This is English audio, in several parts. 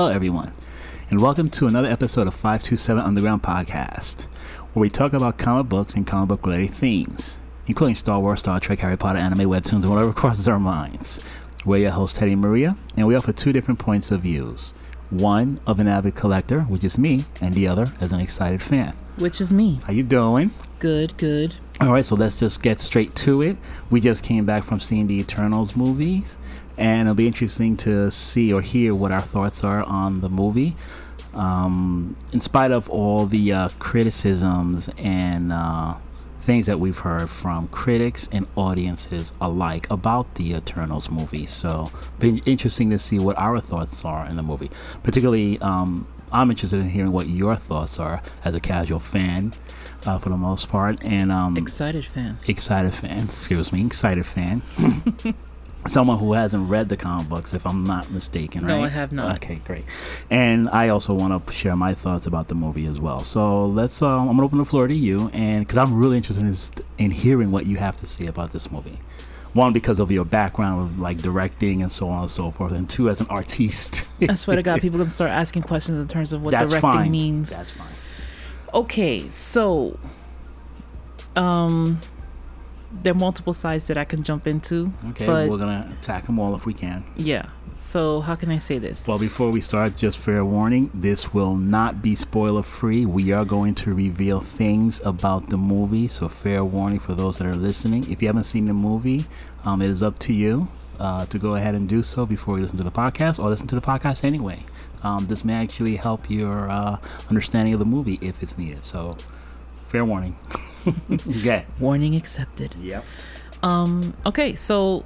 Hello, everyone, and welcome to another episode of 527 Underground Podcast, where we talk about comic books and comic book related themes, including Star Wars, Star Trek, Harry Potter, anime, webtoons, and whatever crosses our minds. We're your host, Teddy Maria, and we offer two different points of views. One of an avid collector, which is me, and the other as an excited fan. Which is me. How you doing? Good, good. All right, so let's just get straight to it. We just came back from seeing the Eternals movies, and it'll be interesting to see or hear what our thoughts are on the movie. Um, in spite of all the uh, criticisms and uh, things that we've heard from critics and audiences alike about the Eternals movie, so been interesting to see what our thoughts are in the movie. Particularly, um, I'm interested in hearing what your thoughts are as a casual fan uh, for the most part, and um, Excited fan. excited fan. Excuse me, excited fan. Someone who hasn't read the comic books, if I'm not mistaken, right? No, I have not. Okay, great. And I also want to share my thoughts about the movie as well. So let's. Um, I'm gonna open the floor to you, and because I'm really interested in, in hearing what you have to say about this movie. One, because of your background of like directing and so on and so forth, and two, as an artiste. I swear to God, people gonna start asking questions in terms of what That's directing fine. means. That's fine. Okay, so um there are multiple sides that I can jump into. Okay, But- we're gonna attack them all if we can. Yeah. So how can I say this? Well, before we start, just fair warning this will not be spoiler free. We are going to reveal things about the movie, so fair warning for those that are listening. If you haven't seen the movie, um, it is up to you uh, to go ahead and do so before you listen to the podcast or listen to the podcast anyway. Um, this may actually help your uh, understanding of the movie if it's needed. So, fair warning. okay. Warning accepted. Yep. Um okay, so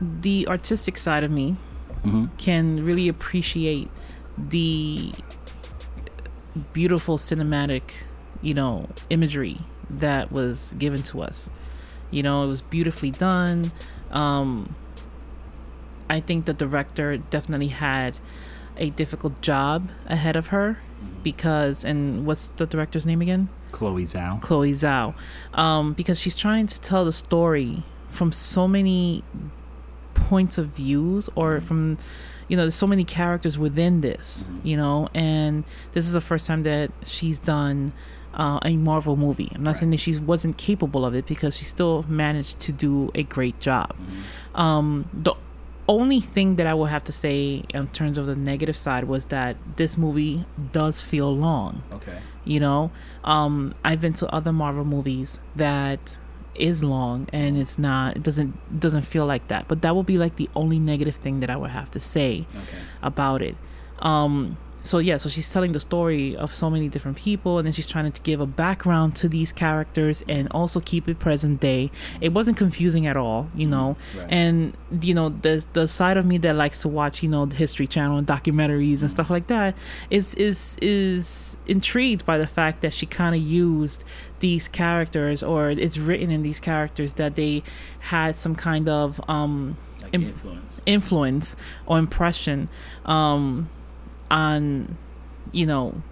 the artistic side of me hmm can really appreciate the beautiful cinematic, you know, imagery that was given to us. You know, it was beautifully done. Um, I think the director definitely had a difficult job ahead of her because, and what's the director's name again? Chloe Zhao. Chloe Zhao, um, because she's trying to tell the story from so many points of views or from you know there's so many characters within this you know? And this is the first time that she's done uh, a marvel movie. I'm not saying that she wasn't capable of it because she still managed to do a great job. Um, the only thing that i will have to say in terms of the negative side was that this movie does feel long Okay. you know um i've been to other marvel movies that is long and it's not it doesn't doesn't feel like that but that will be like the only negative thing that i would have to say Okay. about it um so yeah so she's telling the story of so many different people and then she's trying to give a background to these characters and also keep it present day. It wasn't confusing at all you know? Right. and you know the the side of me that likes to watch you know the history channel and documentaries and stuff like that is is is intrigued by the fact that she kind of used these characters or it's written in these characters that they had some kind of um Like influence. influence or impression. Um, on you know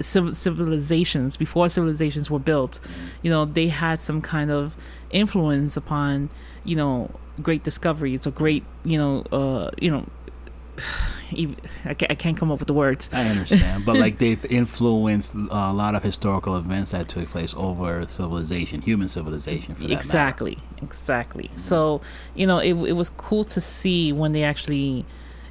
civ- civilizations before civilizations were built you know they had some kind of influence upon you know great discoveries or great you know uh you know I can't, come up with the words I understand, but like they've influenced a lot of historical events that took place over civilization, human civilization. For that matter. exactly exactly so you know it, it was cool to see when they actually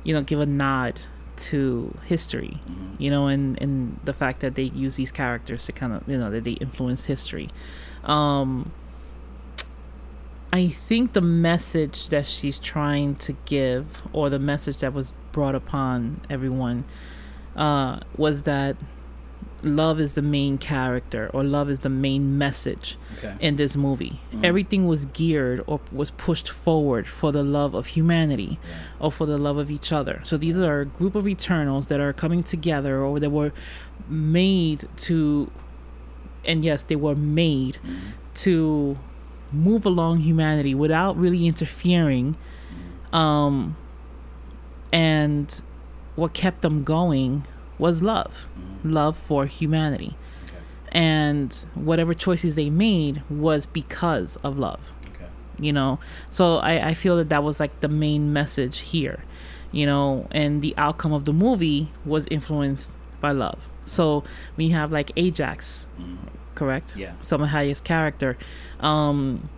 you know give a nod to history you know and and the fact that they use these characters to kind of you know that they influence history. Um i think the message that she's trying to give or the message that was brought upon everyone uh was that love is the main character or love is the main message Okay. in this movie. Mm. Everything was geared or was pushed forward for the love of humanity or for the love of each other. So these are a group of Eternals that are coming together or that were made to, and yes, they were made mm. to move along humanity without really interfering. Mm. Um, and what kept them going was love, love for humanity and whatever choices they made was because of love Okay. you know so I, I feel that that was like the main message here you know, and the outcome of the movie was influenced by love. So we have like Ajax, correct? Yeah. Salma Hayek's character, um,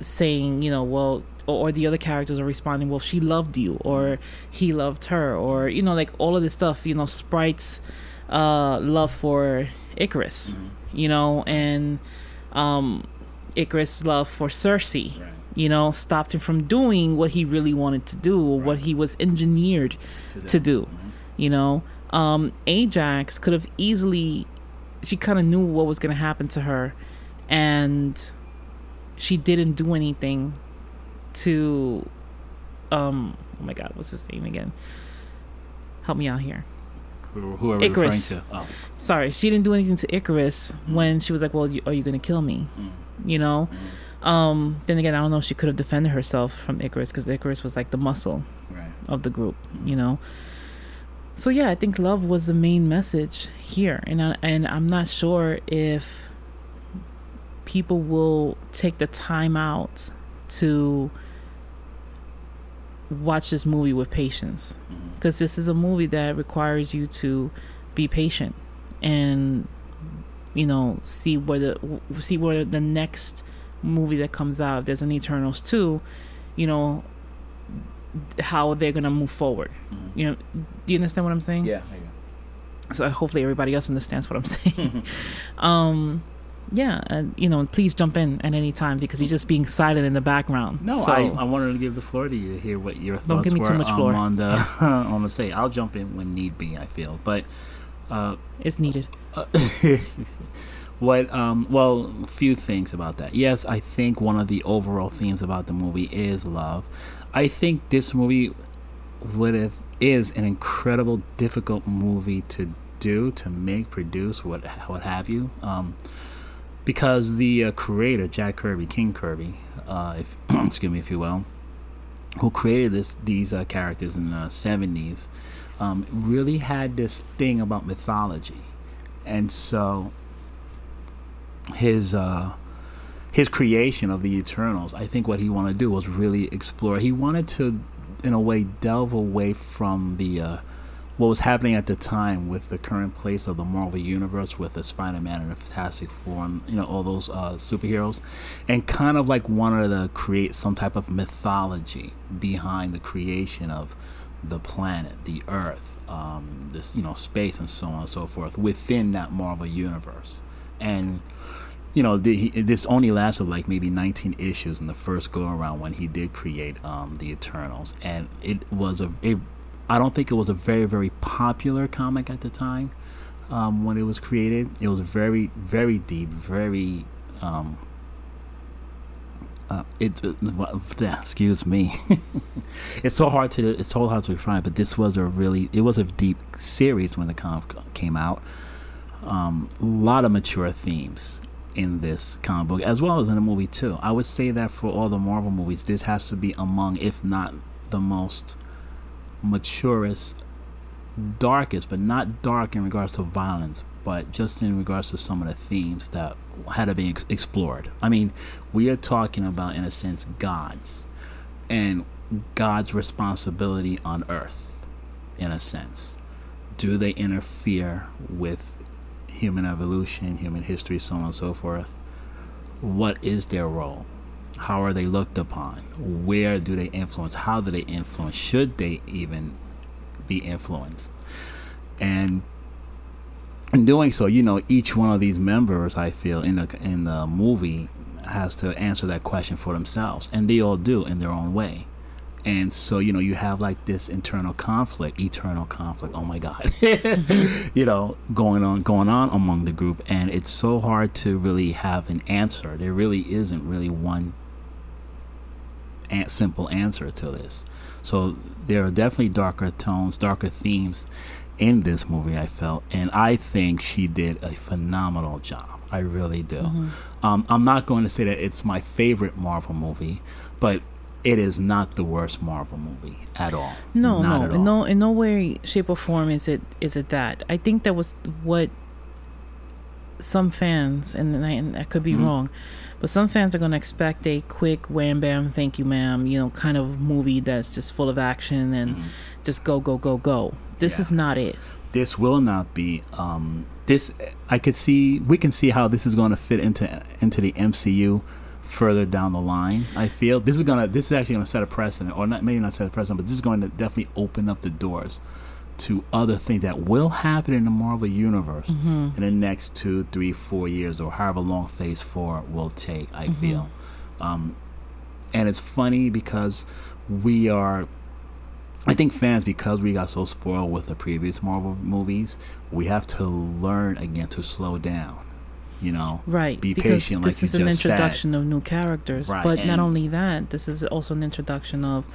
saying, you know, well, or, or the other characters are responding, well, she loved you, or he loved her, or you know, like all of this stuff. You know, Sprite's uh, love for Ikaris, you know, and um, Ikaris' love for Sersi Right. you know, stopped him from doing what he really wanted to do or what he was engineered to them. do. You know, um, Ajax could have easily, she kind of knew what was going to happen to her, and she didn't do anything to, um, oh my God, what's his name again? Help me out here. Who, who are Ikaris. Oh, Sorry, she didn't do anything to Ikaris when she was like, "Well, you, are you going to kill me?" You know. Um, then again, I don't know. if She could have defended herself from Ikaris because Ikaris was like the muscle right. of the group, you know. So yeah, I think love was the main message here, and I, and I'm not sure if people will take the time out to watch this movie with patience. Because this is a movie that requires you to be patient and you know see where the see where the next movie that comes out if there's an eternals 2 you know how they're gonna move forward. You know do you understand what i'm saying? Yeah. so hopefully everybody else understands what i'm saying. Um yeah and you know please jump in at any time because you're just being silent in the background No, so, I, I wanted to give the floor to you to hear what your thoughts Don't give me were too much um, floor. on the on the say. I'll jump in when need be. I feel, but uh, it's needed what um well a few things about that yes i think one of the overall themes about the movie is love i think this movie would have is an incredible difficult movie to do to make produce what what have you um because the uh, creator jack kirby king kirby uh if excuse me if you will who created this these uh, characters in the 70s um, really had this thing about mythology. And so his uh his creation of the eternals i think what he wanted to do was really explore. He wanted to in a way delve away from the uh what was happening at the time with the current place of the Marvel universe with the Spider-Man and the Fantastic Four and you know all those uh, superheroes, and kind of like wanted to create some type of mythology behind the creation of the planet, the Earth, um, this you know space and so on and so forth within that Marvel universe, and you know the, he, this only lasted like maybe 19 issues in the first go around when he did create um, the Eternals, and it was a it, I don't think it was a very very popular comic at the time um, when it was created. It was very very deep, very um, uh, it, uh, excuse me. it's so hard to it's so hard to describe, but this was a really it was a deep series when the comic came out. Um, a lot of mature themes in this comic book, as well as in the movie too. I would say that for all the Marvel movies, this has to be among, if not the most maturest, darkest, but not dark in regards to violence, but just in regards to some of the themes that had to be ex- explored. I mean, we are talking about, in a sense, gods and God's responsibility on earth, in a sense. Do they interfere with human evolution, human history, so on and so forth? What is their role? How are they looked upon? Where do they influence? How do they influence? Should they even be influenced? And in doing so, you know, each one of these members, I feel, in the in the movie, has to answer that question for themselves, and they all do in their own way. And so, you know, you have like this internal conflict, eternal conflict. Oh my God, you know, going on, going on among the group, and it's so hard to really have an answer. There really isn't really one simple answer to this. So there are definitely darker tones, darker themes in this movie. I felt, and I think she did a phenomenal job. I really do. Mm-hmm. Um, I'm not going to say that it's my favorite Marvel movie, but it is not the worst Marvel movie at all. No, Not no, all. no, in no way, shape, or form is it is it that. I think that was what some fans, and I, and I could be Mhm. wrong, but some fans are going to expect a quick wham bam, thank you, ma'am, you know, kind of movie that's just full of action and Mhm. just go, go, go, go. This Yeah. is not it. this will not be um this i could see we can see how this is going to fit into into the mcu further down the line i feel this is gonna this is actually going to set a precedent or not maybe not set a precedent but this is going to definitely open up the doors to other things that will happen in the marvel universe Mm-hmm. in the next two three four years or however long phase four will take i feel um and it's funny because we are I think fans, because we got so spoiled with the previous Marvel movies, we have to learn again to slow down. You know, Right. Be because patient, like this you is an just said. introduction of new characters. Right, But not only that, this is also an introduction of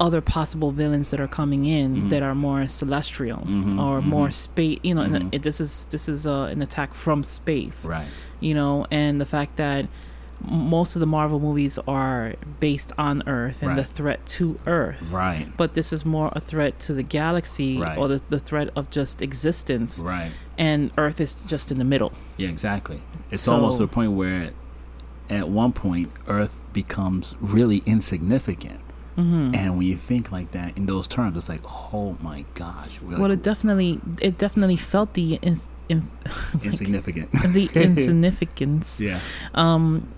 other possible villains that are coming in Mhm. that are more celestial Mhm, or more mhm. space you know and Mhm. it, this is this is uh, an attack from space right? you know and the fact that most of the marvel movies are based on earth and the threat to earth Right, but this is more a threat to the galaxy Right. or the, the threat of just existence right. and earth is just in the middle Yeah, exactly. It's So- almost to the point where, at one point, Earth becomes really insignificant. Hmm And when you think like that in those terms, it's like, oh my gosh, well like it definitely it definitely felt the ins- in, insignificant. the insignificance yeah. um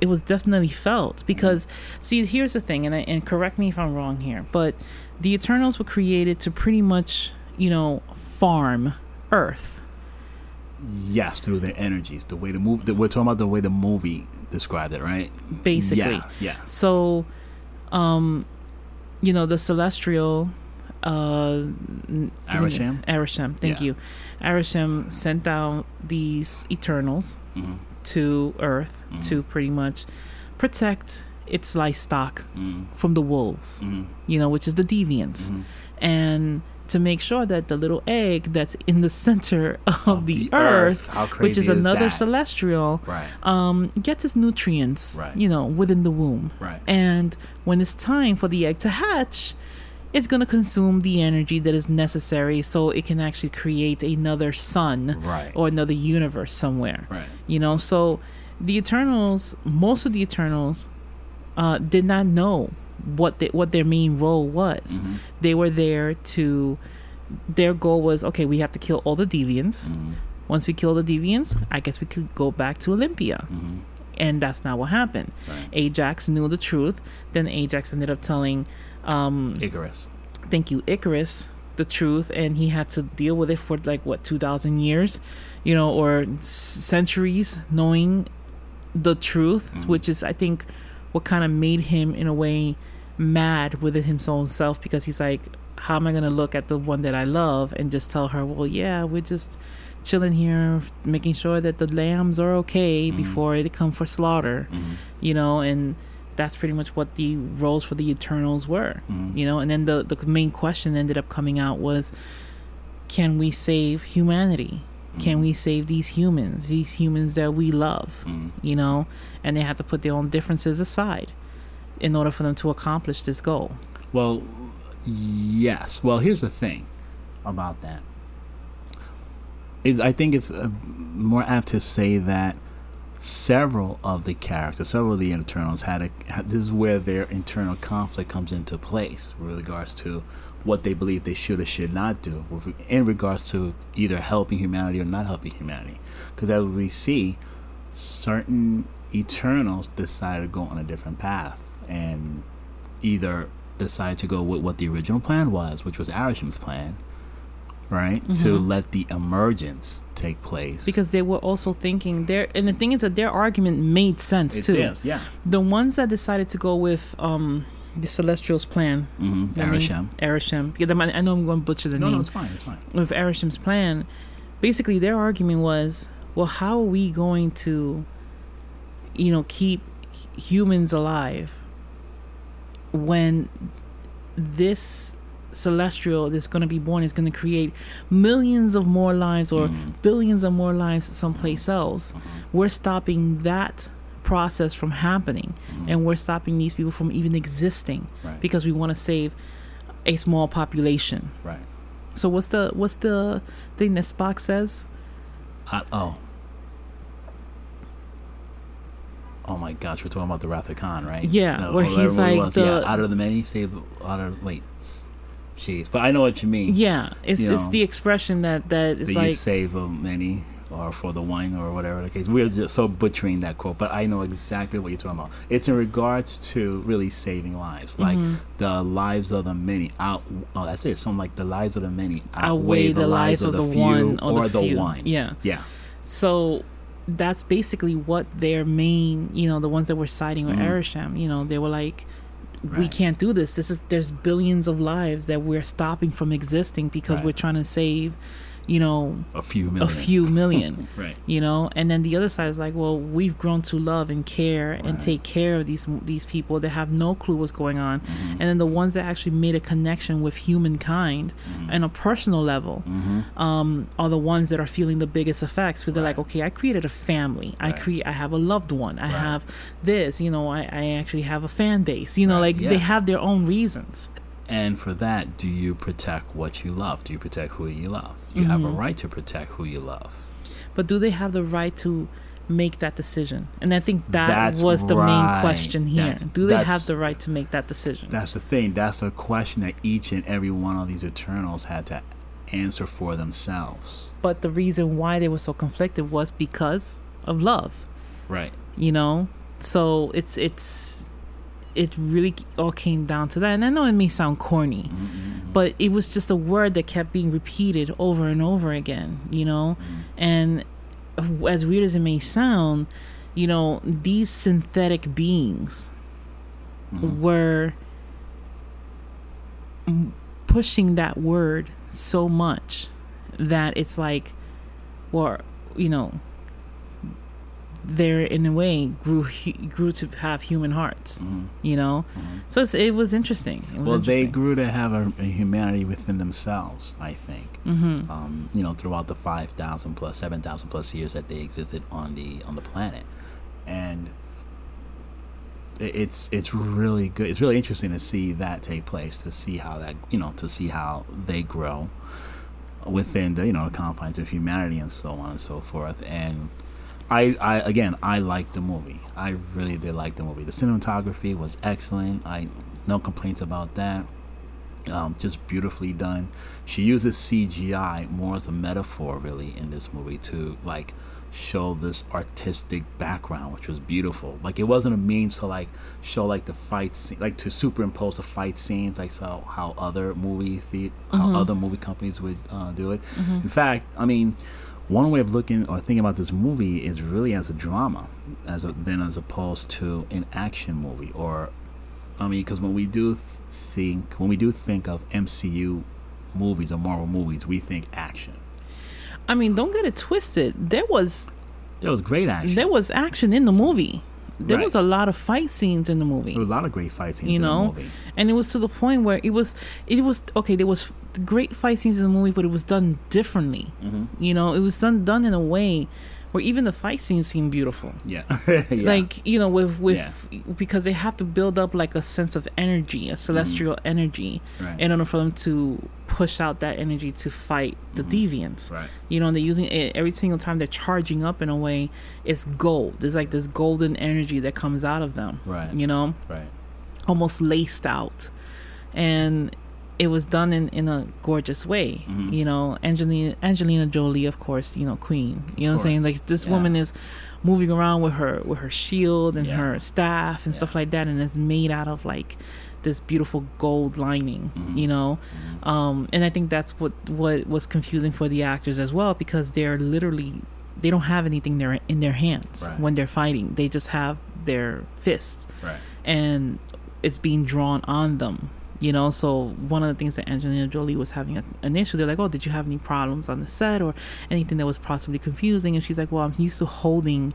it was definitely felt because see here's the thing and I, and correct me if i'm wrong here but the eternals were created to pretty much you know farm earth Yes, through their energies, the way the movie. The, we're talking about the way the movie described it, right? basically Yeah. Yeah. so um you know the celestial uh Arishem? Arishem, thank Yeah. you Arishem sent down these eternals hmm to earth Mhm. to pretty much protect its livestock hmm from the wolves hmm you know, which is the deviants, Mhm. and to make sure that the little egg that's in the center of, the, earth, How which crazy is another that? celestial, Right. um, gets its nutrients, Right. you know, within the womb. Right. And when it's time for the egg to hatch, it's going to consume the energy that is necessary so it can actually create another sun Right. or another universe somewhere. Right. You know, so the Eternals, most of the Eternals, uh, did not know what they, what their main role was. Mhm. They were there to. Their goal was okay. We have to kill all the deviants. Mhm. Once we kill the deviants, I guess we could go back to Olympia. Mhm. And that's not what happened. Right. Ajax knew the truth. Then Ajax ended up telling, um, Ikaris. thank you, Ikaris, the truth, and he had to deal with it for like what two thousand years, you know, or s- centuries, knowing the truth, Mhm. which is I think what kind of made him in a way mad within himself because he's like, how am I gonna look at the one that I love and just tell her, well, yeah, we're just chilling here, making sure that the lambs are okay Mhm. before they come for slaughter, Mhm. you know, and that's pretty much what the roles for the Eternals were Mhm. you know and then the the main question ended up coming out was can we save humanity can we save these humans these humans that we love Mhm. you know and they had to put their own differences aside in order for them to accomplish this goal Well, yes. Well, here's the thing about that. Is I think it's uh, more apt to say that several of the characters, several of the Eternals had a. This is where their internal conflict comes into place with regards to what they believe they should or should not do, in regards to either helping humanity or not helping humanity. Because as we see, certain Eternals decide to go on a different path and either decide to go with what the original plan was, which was Arishem's plan, right? To Mhm. let the emergence take place. because they were also thinking there and the thing is that their argument made sense it too is, yeah. the ones that decided to go with um the celestials plan Mm-hmm. I mean, Arishem. Arishem. Yeah, I know I'm going to butcher the No, name. no, it's fine. It's fine. with Arishem's plan, basically their argument was, well, how are we going to, you know, keep humans alive when this celestial that's going to be born is going to create millions of more lives or Mhm. billions of more lives someplace else? Mhm. We're stopping that process from happening Mhm. and we're stopping these people from even existing Right. because we want to save a small population. right. So what's the what's the thing that Spock says? I, oh. Oh my gosh, we're talking about the Wrath of Khan, right? Yeah, The- where he's like was. the- yeah, out of the many, save out of wait, jeez, but I know what you mean. Yeah, it's You it's know, the expression that that is that you like save of many, or for the one, or whatever the case. We're just so butchering that quote, but I know exactly what you're talking about. It's in regards to really saving lives, like Mm-hmm. the lives of the many out. Oh, that's it. Something like the lives of the many outweigh the lives of the few one or, or the few. one. Yeah. yeah. So that's basically what their main, you know, the ones that were siding with. Mm-hmm. Arishem, you know, they were like, we can't do this. This is there's billions of lives that we're stopping from existing because Right. we're trying to save, you know, A few million. a few million. Right. you know and then the other side is like well we've grown to love and care and take care of these these people that have no clue what's going on Mm-hmm. and then the ones that actually made a connection with humankind Mm-hmm. on a personal level um, are the ones that are feeling the biggest effects where they're like okay i created a family i create i have a loved one i Right. have this you know I, I actually have a fan base you know Right, like yeah. they have their own reasons And for that, do you protect what you love? Do you protect who you love? You have a Mm-hmm. right to protect who you love. but do they have the right to make that decision and i think that That's was the main question here That's- do they have the right to make that decision That's the thing. That's a question that each and every one of these Eternals had to answer for themselves. but the reason why they were so conflicted was because of love Right. you know so it's it's it really all came down to that. And i know it may sound corny mm-hmm. but it was just a word that kept being repeated over and over again you know? Mm-hmm. And as weird as it may sound you know these synthetic beings mm-hmm. were pushing that word so much that it's like well you know there in a way grew grew to have human hearts you know so it's, it was interesting it was Well, they grew to have a, a humanity within themselves, I think. Mhm. Um, you know, throughout the five thousand plus, seven thousand plus years that they existed on the on the planet, and it's it's really good. It's really interesting to see that take place. To see how that you know to see how they grow within the you know the confines of humanity and so on and so forth. And I, I again, I liked the movie. I really did like the movie. The cinematography was excellent. I no complaints about that. Um, just beautifully done. She uses CGI more as a metaphor, really, in this movie to like show this artistic background, which was beautiful. Like it wasn't a means to like show like the fight scene, like to superimpose the fight scenes, like so how other movie the how other movie companies would uh, do it. In fact, I mean, one way of looking or thinking about this movie is really as a drama, as a, then as opposed to an action movie. Or, I mean, because when we do think when we do think of MCU movies or Marvel movies, we think action. i mean don't get it twisted there was There was great action. there was action in the movie there Right. was a lot of fight scenes in the movie there was a lot of great fight scenes you in know the movie. and it was to the point where it was it was okay there was great fight scenes in the movie but it was done differently Mm-hmm. you know it was done done in a way where even the fight scenes seemed beautiful Yeah. yeah. like you know with with Yeah. because they have to build up like a sense of energy a celestial energy Mm-hmm. Right. in order for them to push out that energy to fight the deviants Mm-hmm. Right. you know and they're using it every single time they're charging up in a way it's gold there's like this golden energy that comes out of them Right. you know right. almost laced out and it was done in, in a gorgeous way Mm-hmm. you know angelina angelina jolie of course you know queen you know what i'm saying like this Yeah. woman is moving around with her with her shield and Yeah. her staff and stuff like that and it's made out of like this beautiful gold lining Mm-hmm. you know um and i think that's what what was confusing for the actors as well because they're literally they don't have anything there in their hands Right. when they're fighting they just have their fists Right. and it's being drawn on them you know so one of the things that angelina jolie was having a, an issue they're like oh did you have any problems on the set or anything that was possibly confusing? And she's like well i'm used to holding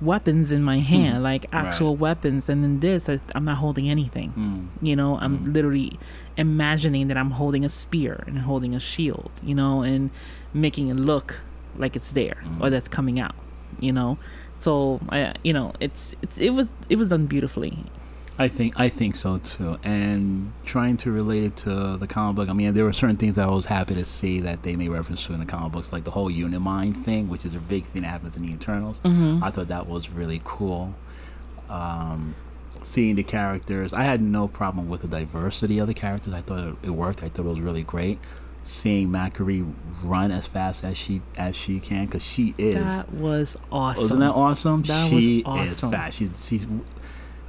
weapons in my hmm. hand like actual Right. weapons and in this I, i'm not holding anything. Mm. you know i'm hmm. literally imagining that i'm holding a spear and holding a shield you know and making it look like it's there hmm. or that's coming out you know? So I, you know it's it's it was it was done beautifully I think I think so too. And trying to relate it to the comic book, I mean, there were certain things that I was happy to see that they made reference to in the comic books, like the whole Unimind thing, which is a big thing that happens in the Eternals. Mm-hmm. I thought that was really cool. Um, seeing the characters, I had no problem with the diversity of the characters. I thought it, worked. I thought it was really great. Seeing Makkari run as fast as she as she can, because she is. That was awesome. Wasn't that awesome? That was she awesome. is fast. She's she's.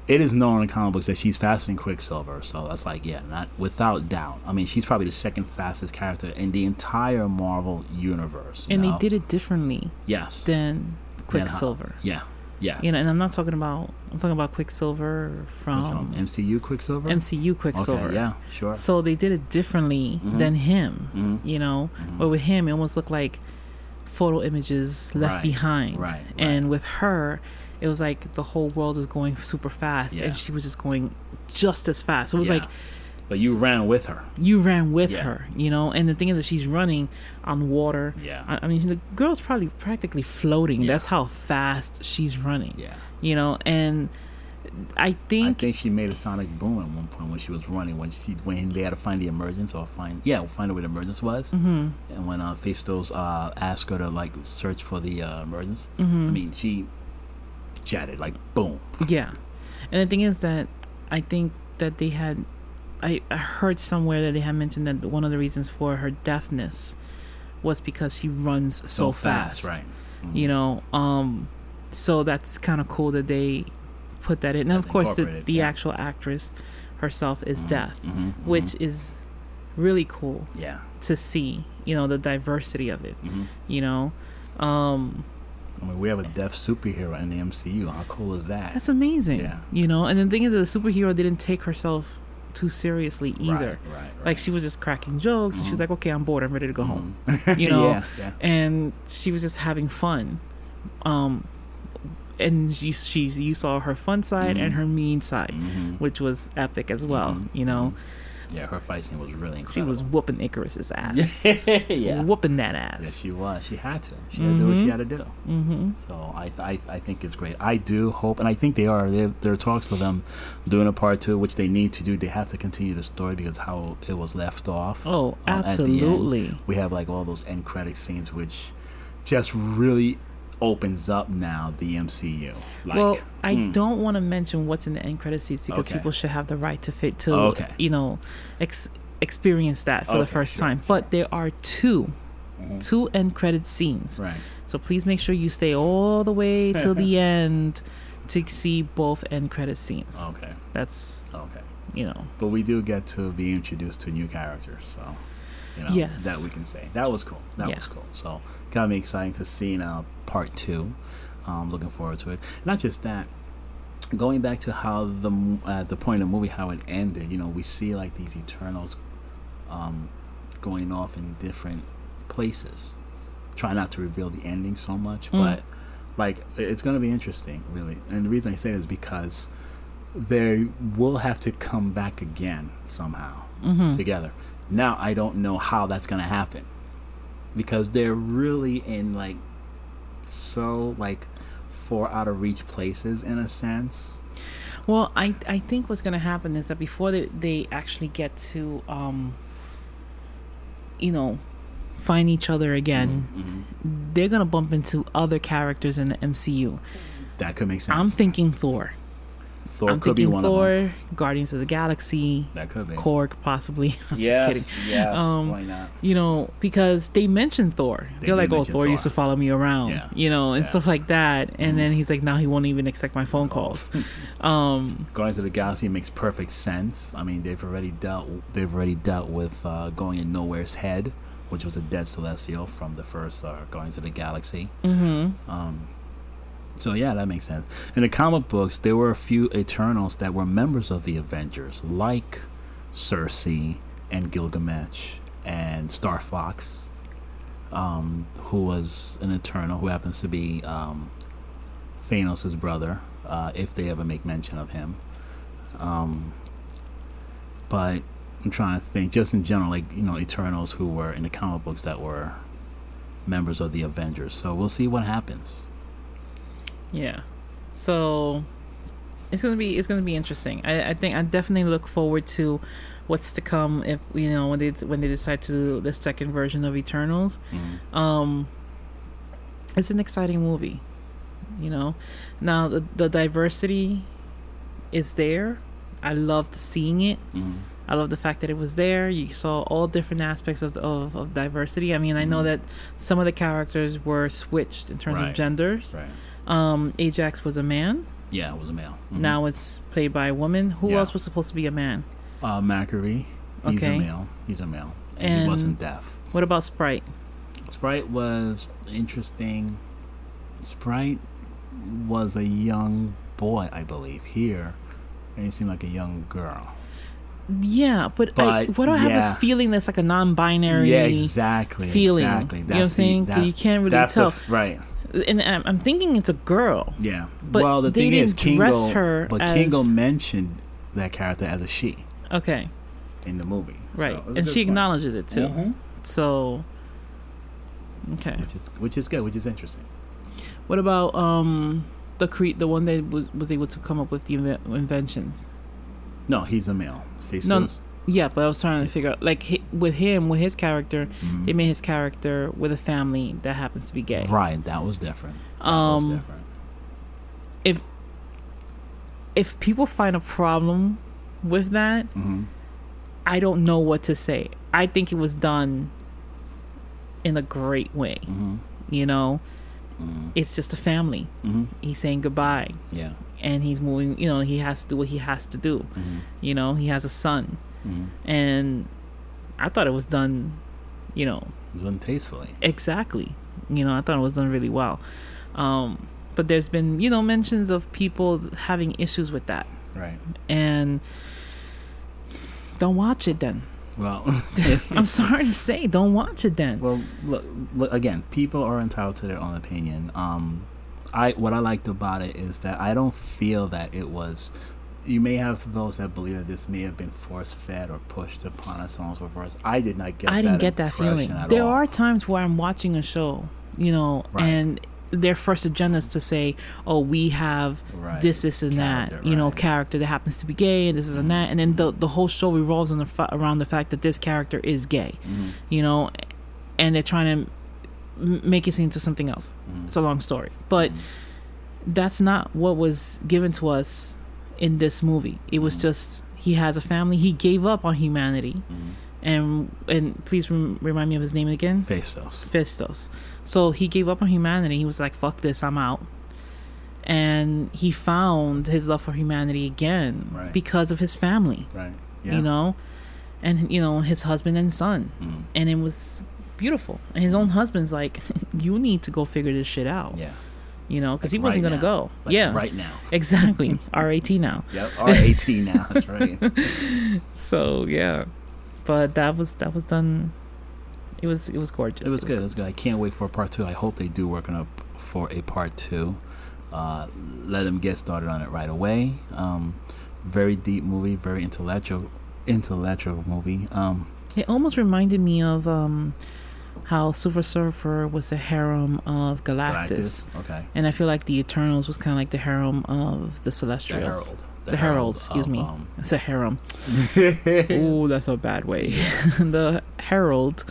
It is known in comic books that she's faster than Quicksilver, so that's like yeah, not without doubt. I mean, she's probably the second fastest character in the entire Marvel universe. and know? they did it differently yes, than how- Quicksilver. yeah, yes. You know, and I'm not talking about I'm talking about Quicksilver from? MCU Quicksilver. MCU Quicksilver. Okay, yeah, sure. So they did it differently Mhm. than him. Mhm. You know, Mhm. but with him, it almost looked like photo images left Right, behind. right, And right. with her, it was like the whole world was going super fast, Yeah. and she was just going just as fast. So it was Yeah. like But you ran with her. you ran with Yeah. her, you know. And the thing is that she's running on water. Yeah. I, I mean, the girl's probably practically floating. Yeah. That's how fast she's running. Yeah. You know, and I think I think, she made a sonic boom at one point when she was running when she when they had to find the emergence or find yeah find out where the emergence was Mhm. and when uh, Phastos uh, asked her to like search for the uh, emergence Mhm. I mean she jetted like boom Yeah. And the thing is that I think that they had I, I heard somewhere that they had mentioned that one of the reasons for her deafness was because she runs so, fast. right Mhm. You know, um so that's kind of cool that they put that in. And of course the, the yeah. actual actress herself is Mhm, deaf, mhm, mhm. which is really cool yeah to see, you know, the diversity of it, mhm. you know. Um I mean we have a deaf superhero in the MCU how cool is that That's amazing. Yeah. You know, and the thing is, that the superhero didn't take herself too seriously either. right, right, right. Like she was just cracking jokes, and she was Mhm. like, "Okay, I'm bored. I'm ready to go home." Mhm. You know, yeah, yeah. And she was just having fun. Um, and you, she's you saw her fun side and Mhm. her mean side, Mhm. which was epic as well. Mhm, You know, yeah her fight scene was really incredible she was whooping Ikaris's ass, yeah whooping that ass. Yes, she was. She had to. She had to do what she Mhm. had to do. mm-hmm. So I, I, I think it's great. I do hope, and I think they are. There, there are talks of them doing a part two, which they need to do. They have to continue the story because how it was left off. Oh, um, the end. absolutely. We have like all those end credit scenes, which just really opens up now the MCU. Like, well, I hmm. don't want to mention what's in the end credit scenes because Okay. people should have the right to fit to, Okay. you know, ex- experience that for the first sure, time. But there are two, Mhm. two end credit scenes. Right. So please make sure you stay all the way till the end to see both end credit scenes. Okay. That's Okay. you know, But we do get to be introduced to new characters, so you know Yes. that we can say that was cool. That Yeah. was cool. So gonna be exciting to see now part two. Um, looking forward to it. Not just that. Going back to how the uh, the point of the movie how it ended, you know, we see like these Eternals, um, going off in different places. Try not to reveal the ending so much, Mm. but like it's gonna be interesting, really. And the reason I say it is because they will have to come back again somehow Mhm. together. Now I don't know how that's gonna happen because they're really in like so like four out of reach places in a sense. Well, I I think what's gonna happen is that before they, they actually get to um you know find each other again, Mhm. they're gonna bump into other characters in the MCU. That could make sense. I'm thinking Thor. Thor I'm could be thinking one of them. Thor, Guardians of the Galaxy, That could be. Korg, possibly. I'm yes, just kidding. yes. Um, why not? You know, because they mentioned Thor. They They're like, "Oh, mention Thor, used to follow me around," Yeah. you know, and Yeah. stuff like that. And Mhm. then he's like, "Now he won't even accept my phone calls." um, Guardians of the Galaxy makes perfect sense. I mean, they've already dealt they've already dealt with uh, going in Knowhere's head, which was a dead celestial from the first uh, Guardians of the Galaxy. mhm. Um, so yeah, that makes sense. In the comic books, there were a few Eternals that were members of the Avengers, like Sersi and Gilgamesh and Star Fox, um, who was an Eternal who happens to be um, Thanos' brother, uh, if they ever make mention of him. Um, but I'm trying to think, just in general, like you know, Eternals who were in the comic books that were members of the Avengers. So we'll see what happens. Yeah. So it's gonna be it's gonna be interesting. I, I think I definitely look forward to what's to come if you know when they when they decide to do the second version of Eternals. Mhm. Um, it's an exciting movie, you know. Now the the diversity is there. I loved seeing it. Mhm. I love the fact that it was there. You saw all different aspects of of, of diversity. I mean, I know Mhm. that some of the characters were switched in terms Right. of genders. Right. Um, Ajax was a man. Yeah, it was a male. Mhm. Now it's played by a woman. Who Yeah. else was supposed to be a man? uh, Makkari. He's Okay. a male. He's a male, and, And- he wasn't deaf. What about Sprite? Sprite was interesting. Sprite was a young boy, I believe. Here, and he seemed like a young girl. Yeah, but, I, what do I have a feeling that's like a non-binary yeah, exactly. feeling. Exactly. You know what I'm That's the- saying? 'Cause you that's- can't really that's the tell. f- right. And I'm, I'm thinking it's a girl. Yeah. But well, the they thing is, didn't dress Kingo, her but as- Kingo mentioned that character as a she Okay, in the movie. Right, it was a and she point. acknowledges it too. Mhm. So, okay. Which is which is good, which is interesting. What about um the cre- the one that was was able to come up with the inve- inventions? No, he's a male. Face No, those. Yeah, but I was trying to figure out like hi- with him with his character, Mhm. they made his character with a family that happens to be gay. Right, that was different. That was Um, different. if if people find a problem with that, hmm I don't know what to say. I think it was done in a great way. hmm You know, hmm it's just a family. hmm He's saying goodbye, Yeah. and he's moving. You know, he has to do what he has to do. hmm You know, he has a son, hmm and I thought it was done. You know, done tastefully. exactly. You know, I thought it was done really well. Um, but there's been you know mentions of people having issues with that, Right. and don't watch it then. Well, I'm sorry to say, don't watch it then. well, look, look, again, people are entitled to their own opinion. Um, I what I liked about it is that I don't feel that it was. You may have those that believe that this may have been force fed or pushed upon us, so on and so forth. I did not get. I didn't get that feeling. There all. are times where I'm watching a show, you know, Right. and their first agenda is to say, "Oh, we have Right. this, this, and that," Character, you know, character that happens to be gay, and this is and that, and then the the whole show revolves on the fa- around the fact that this character is gay, Mhm. you know, and they're trying to m- make it seem to something else. Mhm. It's a long story, but Mhm. that's not what was given to us in this movie. It was Mhm. just he has a family. He gave up on humanity, Mhm. And and please rem- remind me of his name again. Phastos. Phastos. So he gave up on humanity. He was like, "Fuck this, I'm out." And he found his love for humanity again Right. because of his family, Right. Yeah. you know, and you know his husband and son, Mhm. and it was beautiful. And his own husband's like, "You need to go figure this shit out," Yeah. you know, because Like he wasn't right gonna now. go. Like yeah, Right now. exactly. RAT now. Yep. R eighteen now. That's right. So yeah, but that was that was done. It was it was gorgeous. It was good. It was good. I can't wait for a part two. I hope they do work on a for a part two. Uh, let them get started on it right away. Um, very deep movie. Very intellectual. Intellectual movie. Um, It almost reminded me of um, how Silver Surfer was the harem of Galactus. Galactus. Okay. And I feel like the Eternals was kind of like the harem of the The Celestials. Herald. The, Herald, excuse of, me. um, It's a harem. Ooh, that's a bad way. the Herald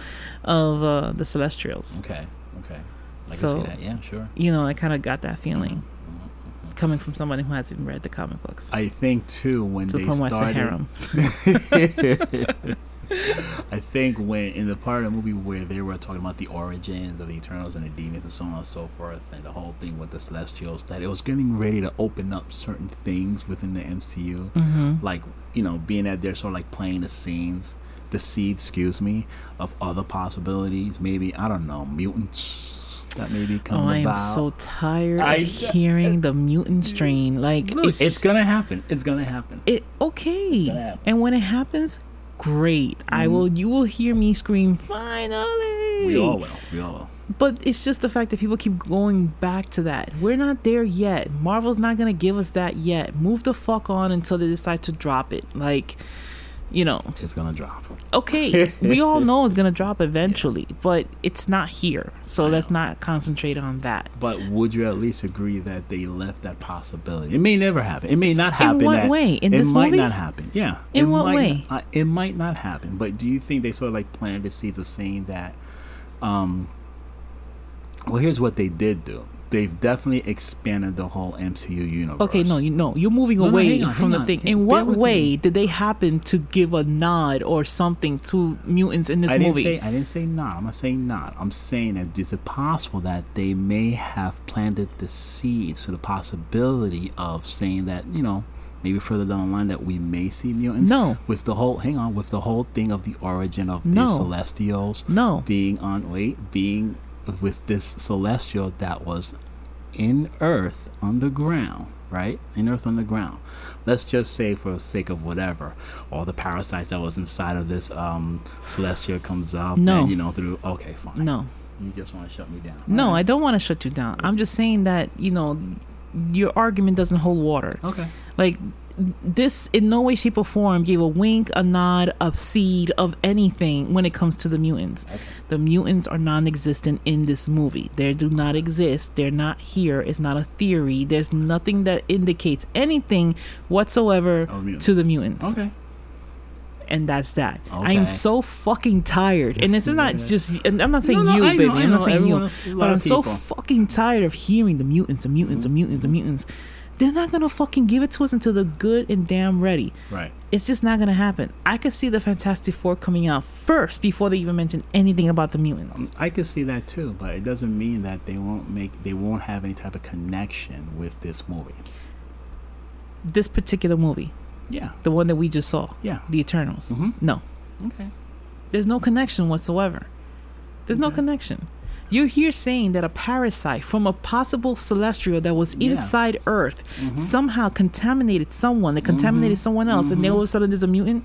of uh, the Celestials. okay. Okay. I can So- see that. Yeah. Sure. You know, I kind of got that feeling Mhm, mhm. coming from someone who hasn't read the comic books. I think too when to the they point where I say started. harem. I think when in the part of the movie where they were talking about the origins of the Eternals and the demons and so on and so forth, and the whole thing with the Celestials, that it was getting ready to open up certain things within the MCU, hmm like you know, being that they're sort of like playing the scenes, the seeds, excuse me, of other possibilities. Maybe I don't know, mutants that maybe come Oh, I am about. so tired I- of hearing the mutant strain. Like Look, it's, it's, gonna happen. It's gonna happen. it okay. gonna happen. And when it happens, great. I Mhm. will. You will hear me scream finally. We all will. We all will. But it's just the fact that people keep going back to that. We're not there yet. Marvel's not gonna give us that yet. Move the fuck on until they decide to drop it. Like, you know, It's gonna drop. okay, we all know it's gonna drop eventually, but it's not here. So I let's know. not concentrate on that. But would you at least agree that they left that possibility? It may never happen. It may not happen In what that- way? In it this might movie? not happen. Yeah. In it what way? Not, it might not happen. But do you think they sort of like planted the seeds of saying that? Um. Well, here's what they did do. They've definitely expanded the whole MCU universe. Okay, no, you know, you're moving No, no, away hang on, from the on. thing. In what way me. did they happen to give a nod or something to mutants in this I didn't movie? say I didn't say not. I'm not saying not. I'm saying that is it possible that they may have planted the seeds to the possibility of saying that you know maybe further down the line that we may see mutants. No. With the whole hang on with the whole thing of the origin of No. the Celestials no. being on wait being with this Celestial that was in Earth underground. Right in Earth underground. Let's just say, for the sake of whatever, all the parasites that was inside of this um, celestial comes up. No. and, you know through. Okay, fine. No. You just want to shut me down. No, I don't want to shut you down. I'm just saying that, you know, your argument doesn't hold water. Okay. Like this in no way shape or form gave a wink, a nod, a seed of anything when it comes to the mutants. The mutants are non-existent in this movie. They do not exist. They're not here. It's not a theory. There's nothing that indicates anything whatsoever Of mutants. to the mutants. Okay. And that's that. I am so fucking tired. And this is not just and I'm not saying No, no, you, I baby. I'm not saying you. else- But I'm of so fucking tired of hearing the mutants, the mutants, the mutants, the mutants. They're not gonna fucking give it to us until they're good and damn ready. Right. It's just not gonna happen. I could see the Fantastic Four coming out first before they even mention anything about the mutants. I could see that too, but it doesn't mean that they won't make they won't have any type of connection with this movie. This particular movie, Yeah. the one that we just saw, Yeah. The Eternals. Mhm. No, Okay. there's no connection whatsoever. There's no connection. You're here saying that a parasite from a possible celestial that was Yeah. inside Earth Mhm. somehow contaminated someone, that contaminated Mhm. someone else, and then all of a sudden there's a mutant?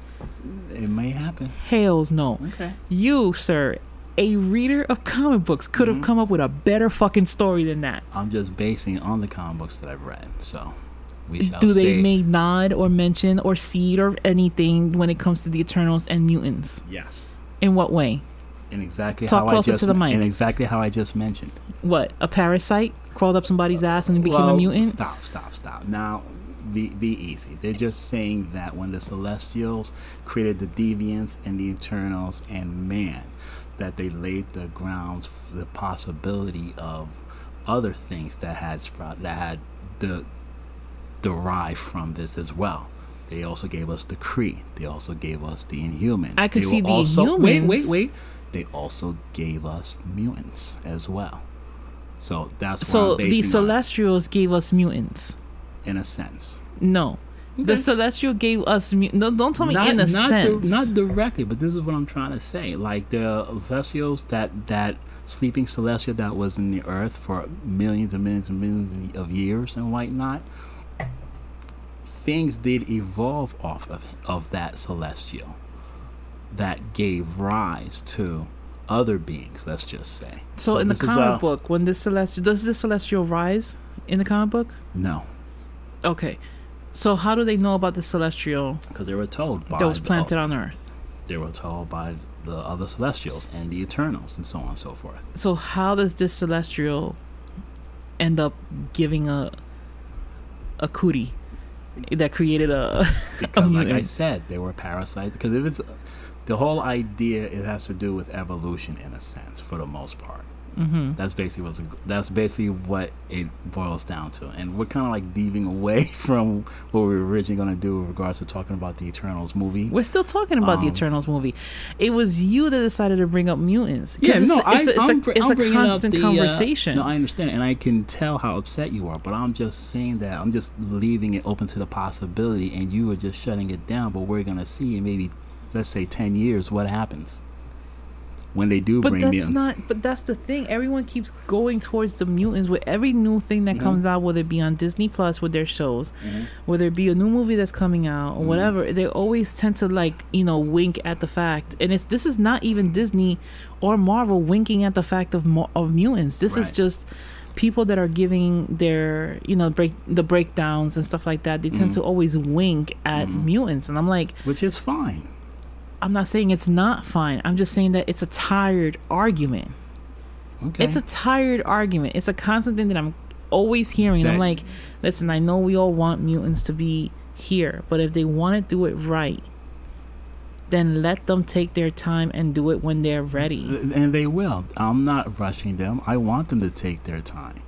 It may happen. Hells no. Okay. You, sir, a reader of comic books, could have Mhm. come up with a better fucking story than that. I'm just basing on the comic books that I've read, so we shall Do they see. make nod or mention or seed or anything when it comes to the Eternals and mutants? Yes. In what way? In exactly Talk how I closer just to the mic. In exactly how I just mentioned. What? A parasite crawled up somebody's ass and became a mutant? Stop, stop, stop. Now, be, be easy. They're just saying that when the Celestials created the Deviants and the Eternals and man, that they laid the grounds for the possibility of other things that had sprout that had the derived from this as well. They also gave us the Kree. They also gave us the Inhumans. I could They see the also, Wait, wait, wait. They also gave us mutants as well. So that's So I'm the basing on, Celestials gave us mutants. in a sense. No. The Okay. Celestial gave us mu- no, don't tell me not, in a not sense. di- not directly, but this is what I'm trying to say. Like the Celestials, that that sleeping celestial that was in the earth for millions and millions and millions of years and whatnot. Things did evolve off of of that celestial, that gave rise to other beings. Let's just say. so, in the comic book, when this celestial does this celestial rise in the comic book? no, Okay. So how do they know about the celestial because they were told by that was the- planted on Earth? they were told by the other celestials and the Eternals and so on and so forth. So how does this celestial end up giving a a cootie that created a, a because like i said they were parasites because if it's the whole idea it has to do with evolution in a sense for the most part hmm that's basically what's that's basically what it boils down to and we're kind of like deviating away from what we were originally going to do with regards to talking about the eternals movie We're still talking about the Um, Eternals movie. It was you that decided to bring up mutants yeah, it's, no, it's, I, a, it's I'm, a, it's a constant the, uh, conversation. no, I understand, and I can tell how upset you are, but I'm just saying that I'm just leaving it open to the possibility, and you are just shutting it down. But we're gonna see in maybe, let's say, ten years, what happens when they do but bring that's mutants. not. But that's the thing. Everyone keeps going towards the mutants with every new thing that Mhm. comes out, whether it be on Disney Plus with their shows, Mhm. whether it be a new movie that's coming out or Mhm. whatever. They always tend to like you know wink at the fact, and it's this is not even Disney or Marvel winking at the fact of of mutants. This is just people that are giving their you know break the breakdowns and stuff like that they tend Mhm. to always wink at Mhm. mutants and i'm like which is fine. I'm not saying it's not fine i'm just saying that it's a tired argument Okay. it's a tired argument it's a constant thing that i'm always hearing and i'm like listen i know we all want mutants to be here but if they want to do it right then let them take their time and do it when they're ready and they will. I'm not rushing them. I want them to take their time.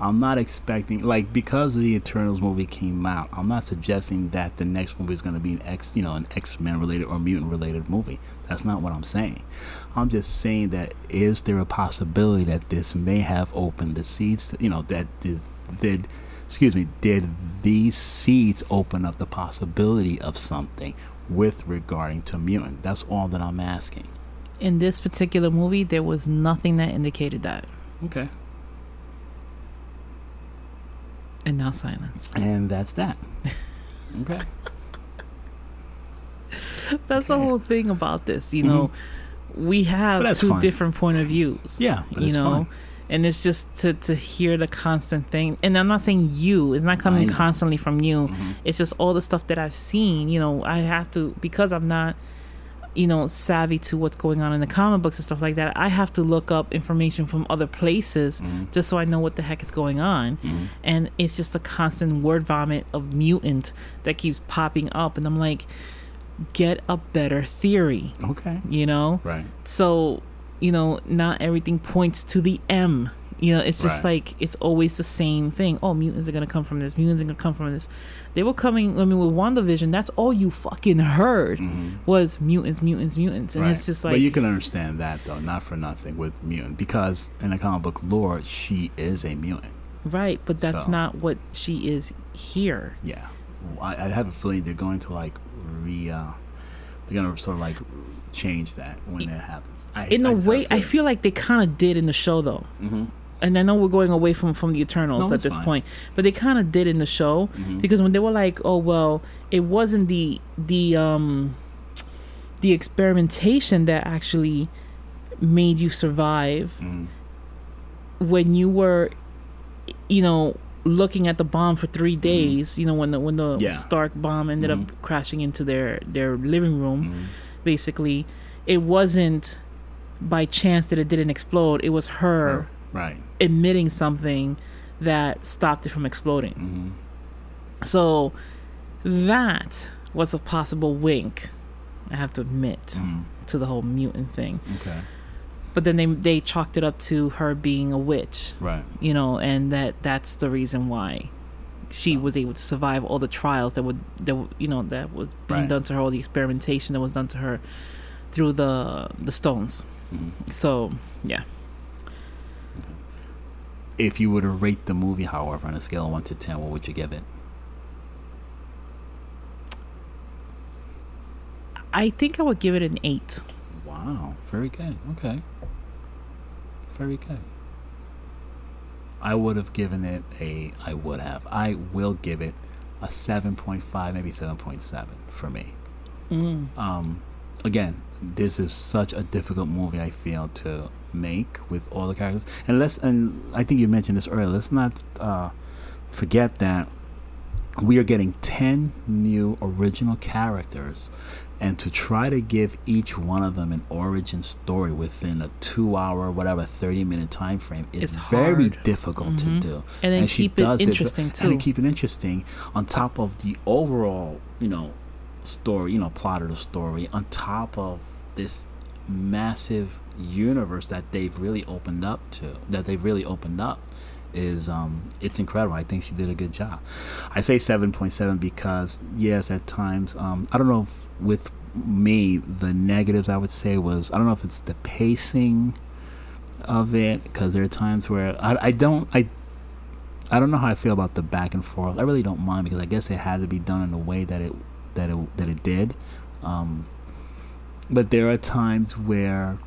I'm not expecting like because the Eternals movie came out. I'm not suggesting that the next movie is going to be an X, you know, an X Men related or mutant related movie. That's not what I'm saying. I'm just saying that is there a possibility that this may have opened the seeds? To, you know, that did, did excuse me, did these seeds open up the possibility of something with regarding to mutant? That's all that I'm asking. in this particular movie there was nothing that indicated that Okay. And now silence And that's that. okay. that's the whole thing about this you know we have two fine. different point of views Yeah, but you know fine. and it's just to to hear the constant thing and i'm not saying you it's not coming constantly from you Mhm. it's just all the stuff that i've seen you know i have to because i'm not you know savvy to what's going on in the comic books and stuff like that i have to look up information from other places Mhm. just so i know what the heck is going on Mhm. and it's just a constant word vomit of mutant that keeps popping up and i'm like get a better theory Okay. you know Right. so you know not everything points to the m you know it's just Right. like it's always the same thing oh mutants are gonna come from this mutants are gonna come from this they were coming i mean with wandavision that's all you fucking heard Mhm. was mutants mutants mutants and right. it's just like but you can understand that though, not for nothing with mutant, because in the comic book lore, she is a mutant. right but that's So- not what she is here Yeah. I, I have a feeling they're going to like re. Uh, they're gonna sort of like change that when that happens. I, in a I way i feel like they kind of did in the show though feeling. And I know we're going away from from the Eternals No, at this fine. point, but they kind of did in the show Mhm. because when they were like, "Oh well, it wasn't the the um the experimentation that actually made you survive Mhm. when you were, you know." looking at the bomb for three days you know when the when the Mm-hmm. Yeah. stark bomb ended Mhm. up crashing into their their living room Mhm. basically it wasn't by chance that it didn't explode it was her Right. emitting something that stopped it from exploding. Mhm. So that was a possible wink, I have to admit, Mhm. to the whole mutant thing. Okay. But then they they chalked it up to her being a witch, Right. you know, and that that's the reason why she was able to survive all the trials that would that you know that was being Right. done to her, all the experimentation that was done to her through the the stones. Mhm. So yeah, If you were to rate the movie, however, on a scale of one to ten, what would you give it? I think I would give it an eight. Wow, very good. Okay, very good. I would have given it a. I would have. I will give it a seven point five, maybe seven point seven for me. Mm. Um, again, this is such a difficult movie. I feel to make with all the characters, and let's. And I think you mentioned this earlier. Let's not uh, forget that we are getting ten new original characters and to try to give each one of them an origin story within a two hour whatever 30 minute time frame is It's very hard. difficult Mhm. to do And then she keep it does interesting but- too. and then keep it interesting on top of the overall you know story you know plot of the story on top of this massive universe that they've really opened up to that they've really opened up is um it's incredible. I think she did a good job. I say 7.7 because yes at times um i don't know if with me the negatives i would say was i don't know if it's the pacing of it because there are times where I, I don't i i don't know how i feel about the back and forth. I really don't mind because i guess it had to be done in the way that it that it that it did. Um but there are times where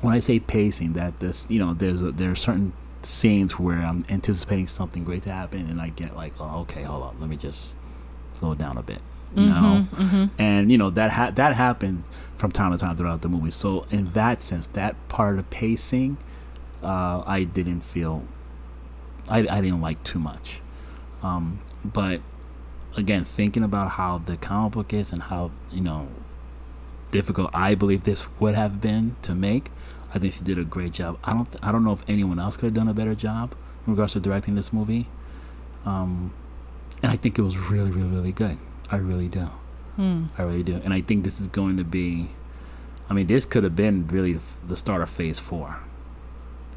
when i say pacing that this you know there's a, there are certain scenes where i'm anticipating something great to happen and i get like oh okay hold up let me just slow down a bit you know hmm and you know that ha- that happens from time to time throughout the movie. So in that sense, that part of the pacing, uh, I didn't feel I, I didn't like too much. Um, but again, thinking about how the comic book is and how you know difficult I believe this would have been to make, I think she did a great job. I don't I don't know if anyone else could have done a better job in regards to directing this movie. Um, and I think it was really, really, really good. I really do. Hmm. I really do. And I think this is going to be. I mean, this could have been really the start of Phase Four.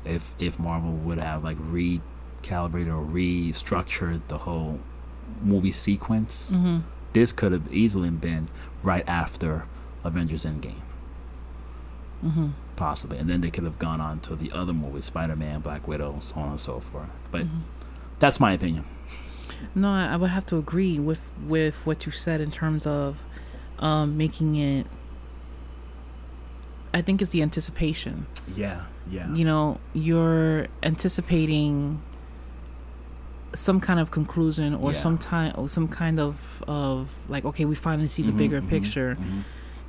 If if Marvel would have like recalibrated or restructured the whole movie sequence, Mm-hmm. this could have easily been right after Avengers Endgame, Mm-hmm. possibly, and then they could have gone on to the other movies, Spider Man, Black Widow, so on and so forth. But Mm-hmm. that's my opinion. No, I, would have to agree with with what you said in terms of um, making it. I think it's the anticipation. Yeah, yeah, You know, you're anticipating some kind of conclusion or Yeah. some time or some kind of of like okay, we finally see the Mhm, bigger mhm, picture, mhm.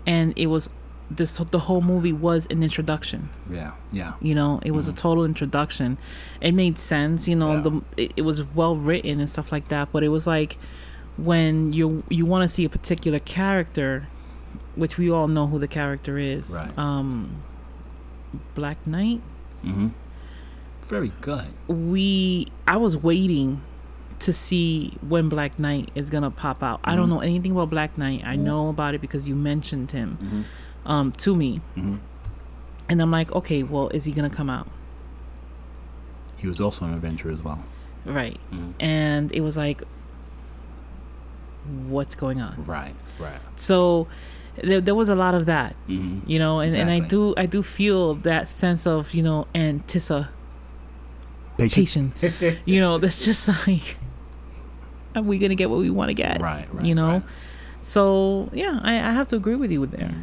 And it was this the whole movie was an introduction. Yeah, yeah, You know, it was a Mhm. total introduction. It made sense. You know, Yeah. the it, it was well written and stuff like that. But it was like when you you want to see a particular character, which we all know who the character is. Right. Um, Black Knight. Mm-hmm. Very good. We I was waiting to see when Black Knight is gonna pop out. I don't Mhm. know anything about Black Knight. I Mhm. know about it because you mentioned him hmm um, to me, hmm and I'm like, okay, well, is he gonna come out? He was also an Avenger as well. Right. Mhm. and it was like what's going on Right, right. so there, there was a lot of that you know and, and i do i do feel that sense of you know anticipation Patient. you know that's just like are we gonna get what we want to get Right, right. you know right. so yeah I, I have to agree with you with there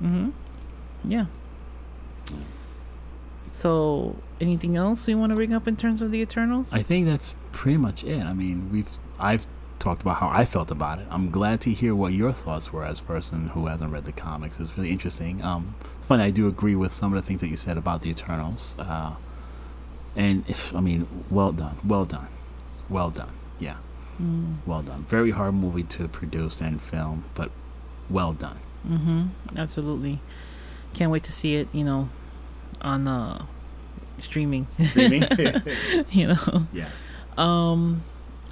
Mhm. hmm yeah so anything else we want to bring up in terms of the eternals I think that's pretty much it. I mean, we've I've talked about how I felt about it. I'm glad to hear what your thoughts were as a person who hasn't read the comics. It's really interesting. Um, it's funny. I do agree with some of the things that you said about the Eternals. Uh, and if I mean, well done, well done, well done. Mm. well done. Very hard movie to produce and film, but well done. Mm-hmm. Absolutely. Can't wait to see it, you know, on uh streaming. Streaming? you know. yeah. Um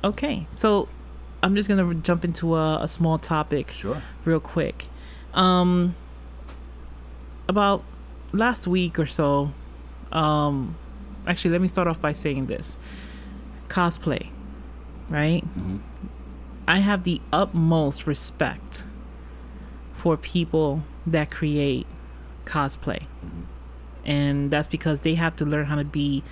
okay. So I'm just gonna jump into a, a small topic Sure. real quick. Um about last week or so, um actually let me start off by saying this. Cosplay. Right? hmm I have the utmost respect for people that create cosplay. Mhm. And that's because they have to learn how to be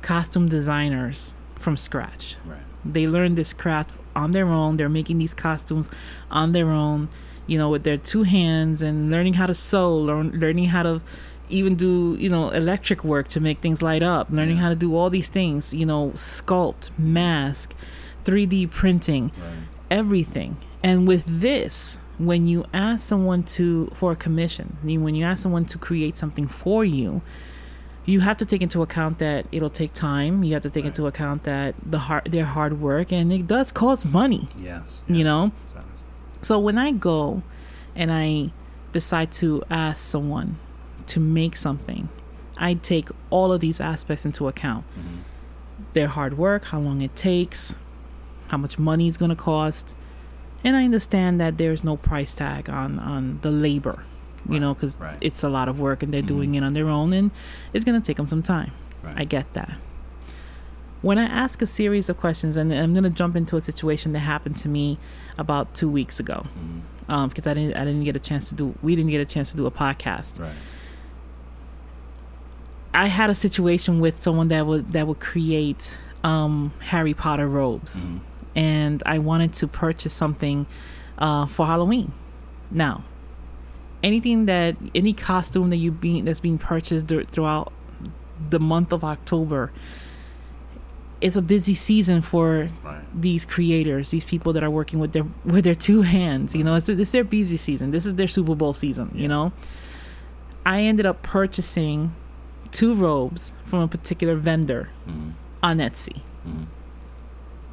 costume designers from scratch. Right. They learn this craft on their own. They're making these costumes on their own, you know, with their two hands and learning how to sew, learn, learning how to even do, you know, electric work to make things light up, learning Yeah. how to do all these things, you know, sculpt, mask, 3D printing Right. everything. And with this, when you ask someone to for a commission, I mean, when you ask someone to create something for you, you have to take into account that it'll take time. You have to take Right. into account that the hard their hard work and it does cost money, Yes. you know? So when I go and I decide to ask someone to make something, I take all of these aspects into account. mhm. Their hard work, how long it takes, how much money it's going to cost. And I understand that there's no price tag on on the labor, you Right, know, cuz right. it's a lot of work and they're Mhm. doing it on their own and it's going to take them some time. Right. I get that. When I ask a series of questions, and I'm going to jump into a situation that happened to me about two weeks ago, Mhm. um, because I didn't, I didn't get a chance to do, we didn't get a chance to do a podcast. Right. I had a situation with someone that would that would create um, Harry Potter robes, Mhm. And I wanted to purchase something uh, for Halloween. Now, anything that any costume that you being that's being purchased dur- throughout the month of October, it's a busy season for Right. these creators, these people that are working with their with their two hands. You know, it's, it's their busy season. This is their Super Bowl season. Yeah. You know, I ended up purchasing two robes from a particular vendor Mhm. on Etsy.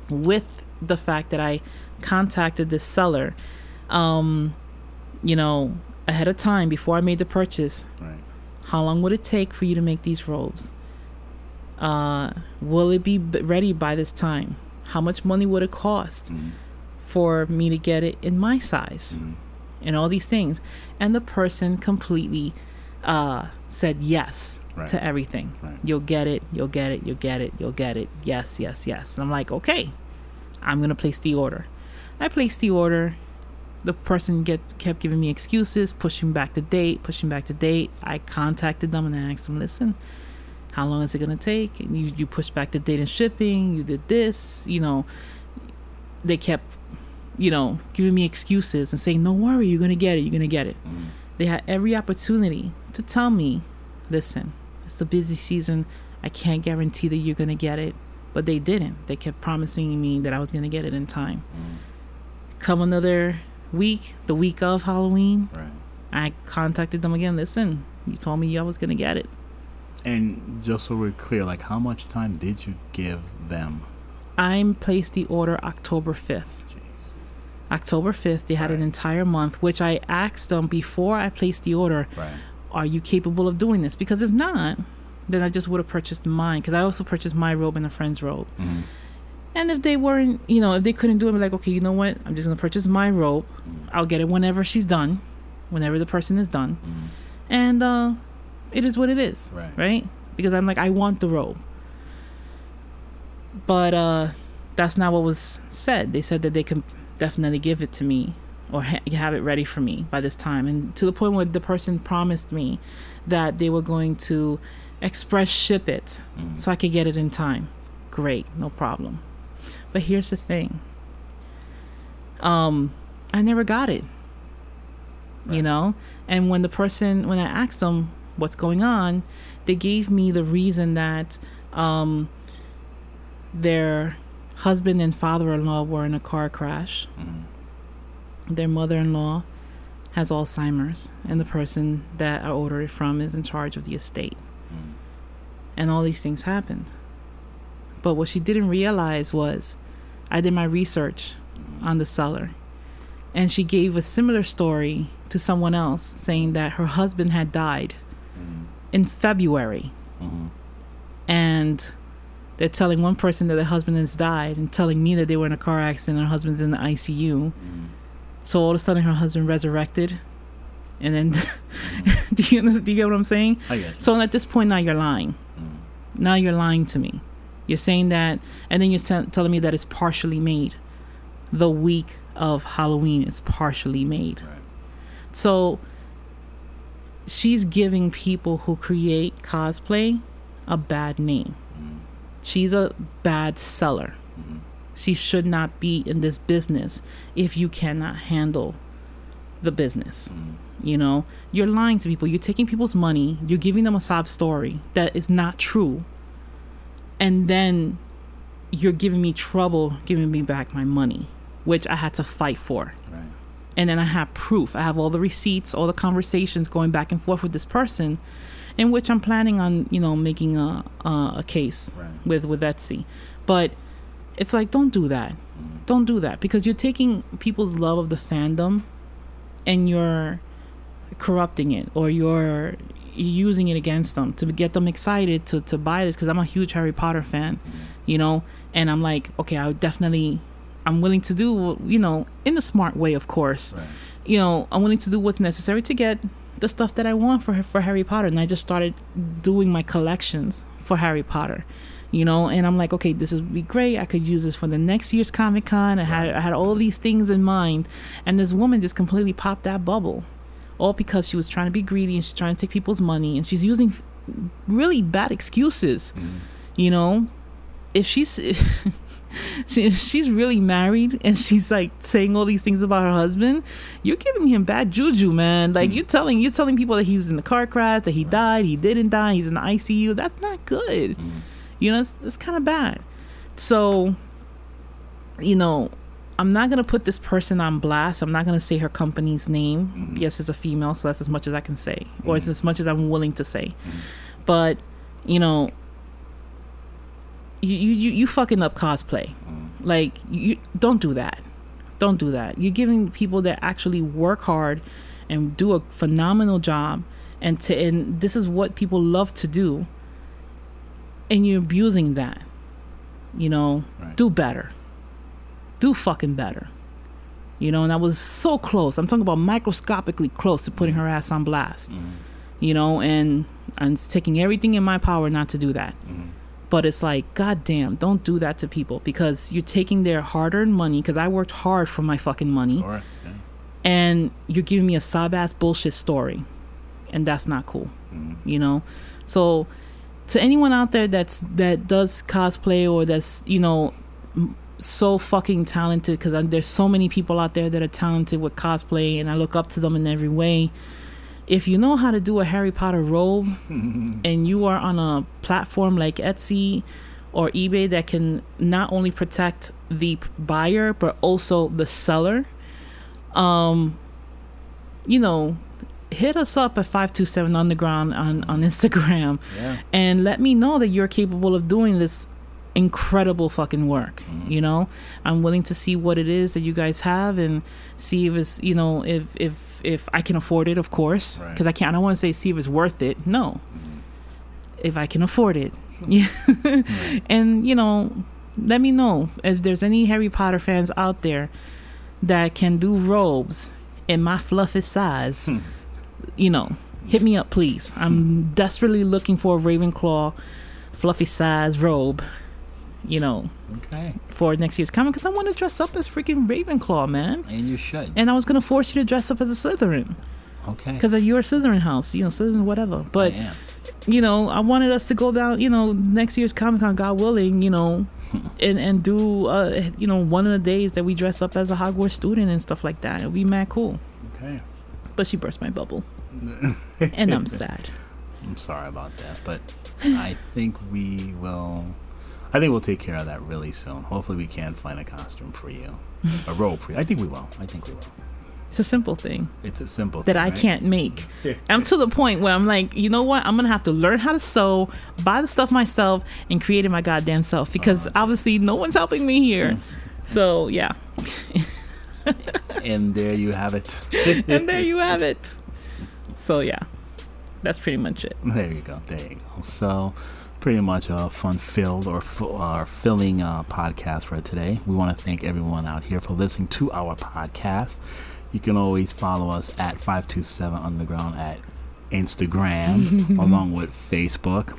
with the fact that I contacted the seller, um, you know, ahead of time before I made the purchase. Right. How long would it take for you to make these robes? Uh, will it be ready by this time? How much money would it cost Mm. for me to get it in my size? Mm. And all these things. And the person completely uh, said yes Right. to everything. Right. You'll get it, you'll get it, you'll get it, you'll get it. Yes, yes, yes. And I'm like, okay, I'm going to place the order. I placed the order. The person get kept giving me excuses, pushing back the date, pushing back the date. I contacted them and I asked them, listen, how long is it gonna take? And you you pushed back the date and shipping. You did this. You know, they kept, you know, giving me excuses and saying, "Don't worry, you're gonna get it. You're gonna get it." Mm. They had every opportunity to tell me, "Listen, it's a busy season. I can't guarantee that you're gonna get it." But they didn't. They kept promising me that I was gonna get it in time. Come another week, the week of Halloween, Right. I contacted them again. Listen, you told me I was gonna get it. And just so we're clear, like how much time did you give them? I placed the order October 5th. Jeez. October 5th, they had an entire month, which I asked them before I placed the order, Right. are you capable of doing this? Because if not, then I just would have purchased mine. Because I also purchased my robe and a friend's robe. Mm. And if they weren't, you know, if they couldn't do it, I'd be like, okay, you know what? I'm just going to purchase my robe. Mm. I'll get it whenever she's done, whenever the person is done. Mm. And uh, it is what it is. Right. right? Because I'm like, I want the robe. But uh, that's not what was said. They said that they can definitely give it to me or ha- have it ready for me by this time. And to the point where the person promised me that they were going to express ship it Mm. so I could get it in time. Great, no problem. But here's the thing. Um, I never got it. You know? And when the person when I asked them what's going on, they gave me the reason that um their husband and father-in-law were in a car crash. Mm. Their mother-in-law has Alzheimer's and the person that I ordered it from is in charge of the estate Mm. and all these things happened. But what she didn't realize was I did my research on the seller. And she gave a similar story to someone else saying that her husband had died Mm. in February. Mhm. And they're telling one person that their husband has died and telling me that they were in a car accident and her husband's in the ICU. Mm. So all of a sudden her husband resurrected. And then, Mm-hmm. do, you, do you get what I'm saying? I get you. So at this point now you're lying. Mm. now you're lying to me. You're saying that, and then you're t- telling me that it's partially made. The week of Halloween is partially made. Right. So she's giving people who create cosplay a bad name. Mm. She's a bad seller. Mhm. She should not be in this business if you cannot handle the business. Mm. You know, you're lying to people. You're taking people's money. You're giving them a sob story that is not true. And then you're giving me trouble giving me back my money, which I had to fight for. Right. And then I have proof. I have all the receipts, all the conversations going back and forth with this person, in which I'm planning on, you know, making a a, a case Right. with with Etsy. But it's like, don't do that. Mm. Don't do that because you're taking people's love of the fandom, and you're corrupting it, or you're using it against them to get them excited to to buy this. Because I'm a huge Harry Potter fan, you know, and I'm like, okay, I would definitely. I'm willing to do, you know, in a smart way, of course. Right. You know, I'm willing to do what's necessary to get the stuff that I want for for Harry Potter, and I just started doing my collections for Harry Potter. You know, and I'm like, okay, this would be great. I could use this for the next year's Comic Con. I had I had all these things in mind, and this woman just completely popped that bubble, all because she was trying to be greedy and she's trying to take people's money, and she's using really bad excuses. Mm. You know, if she's she, if she's really married and she's like saying all these things about her husband, you're giving him bad juju, man. Like Mm. you're telling you're telling people that he was in the car crash, that he died, he didn't die, he's in the ICU. That's not good. Mm. You know, it's, it's kind of bad. So, you know, I'm not gonna put this person on blast. I'm not gonna say her company's name. Mhm. Yes, it's a female, so that's as much as I can say, or it's Mhm. as much as I'm willing to say. Mhm. But you know, you you you fucking up cosplay. Like you don't do that. Don't do that. You're giving people that actually work hard and do a phenomenal job and to and this is what people love to do and you're abusing that. You know, Right. do better. Do fucking better. You know, and I was so close. I'm talking about microscopically close to putting mm. her ass on blast. Mm. You know, and and it's taking everything in my power not to do that. Mm. But it's like, goddamn, don't do that to people because you're taking their hard-earned money. Because I worked hard for my fucking money, Of course. Yeah. and you're giving me a sob ass bullshit story, and that's not cool. You know, so to anyone out there that's that does cosplay or that's you know so fucking talented because there's so many people out there that are talented with cosplay and i look up to them in every way if you know how to do a harry potter robe and you are on a platform like etsy or ebay that can not only protect the buyer but also the seller um you know hit us up at 527 underground on on instagram Yeah. and let me know that you're capable of doing this incredible fucking work mm-hmm. you know? I'm willing to see what it is that you guys have and see if it's you know if if if i can afford it of course. Right. because i can't i don't want to say see if it's worth it. No. Mm-hmm. If i can afford it. Yeah and you know let me know if there's any harry potter fans out there that can do robes in my fluffy size hmm. you know hit me up please. I'm hmm. desperately looking for a ravenclaw fluffy size robe you know Okay. for next year's comic because i want to dress up as freaking ravenclaw man And you should. and i was gonna force you to dress up as a slytherin okay. because you're a slytherin house you know slytherin whatever but you know, I wanted us to go down, you know, next year's Comic Con, God willing, you know, and and do, uh, you know, one of the days that we dress up as a Hogwarts student and stuff like that. It'd be mad cool. Okay. But she burst my bubble, and I'm sad. I'm sorry about that, but I think we will. I think we'll take care of that really soon. Hopefully, we can find a costume for you, a robe for you. I think we will. I think we will. It's a simple thing It's a simple that thing, I right? can't make. I'm to the point where I'm like, you know what? I'm gonna have to learn how to sew, buy the stuff myself, and create it my goddamn self because obviously no one's helping me here. So yeah, And there you have it. and there you have it. So yeah, that's pretty much it. There you go. There you go. So, pretty much a fun-filled or, fu- or filling uh, podcast for today. We want to thank everyone out here for listening to our podcast. You can always follow us at 527 Underground at Instagram, along with Facebook.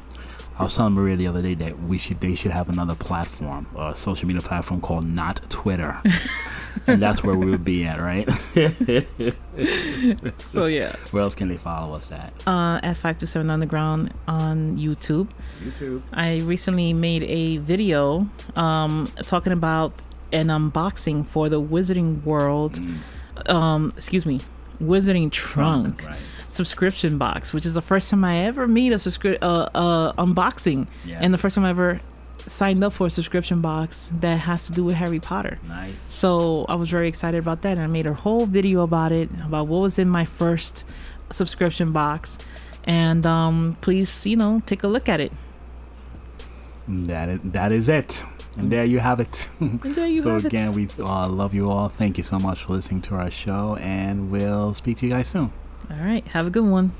I was telling Maria the other day that we should they should have another platform, a social media platform called Not Twitter, and that's where we would be at, right? So yeah. where else can they follow us at? uh, at 527 Underground on YouTube. YouTube. I recently made a video um, talking about an unboxing for the Wizarding World, um, excuse me, Wizarding Trunk, Right. Subscription box, which is the first time I ever made a subscri- uh, uh, unboxing Yeah. and the first time I ever signed up for a subscription box that has to do with Harry Potter. Nice. So I was very excited about that, and I made a whole video about it, about what was in my first subscription box. And um, please, you know, take a look at it. That is, that is it. And there you have it. And there you so have again, it. we uh, love you all. Thank you so much for listening to our show, and we'll speak to you guys soon. All right, have a good one.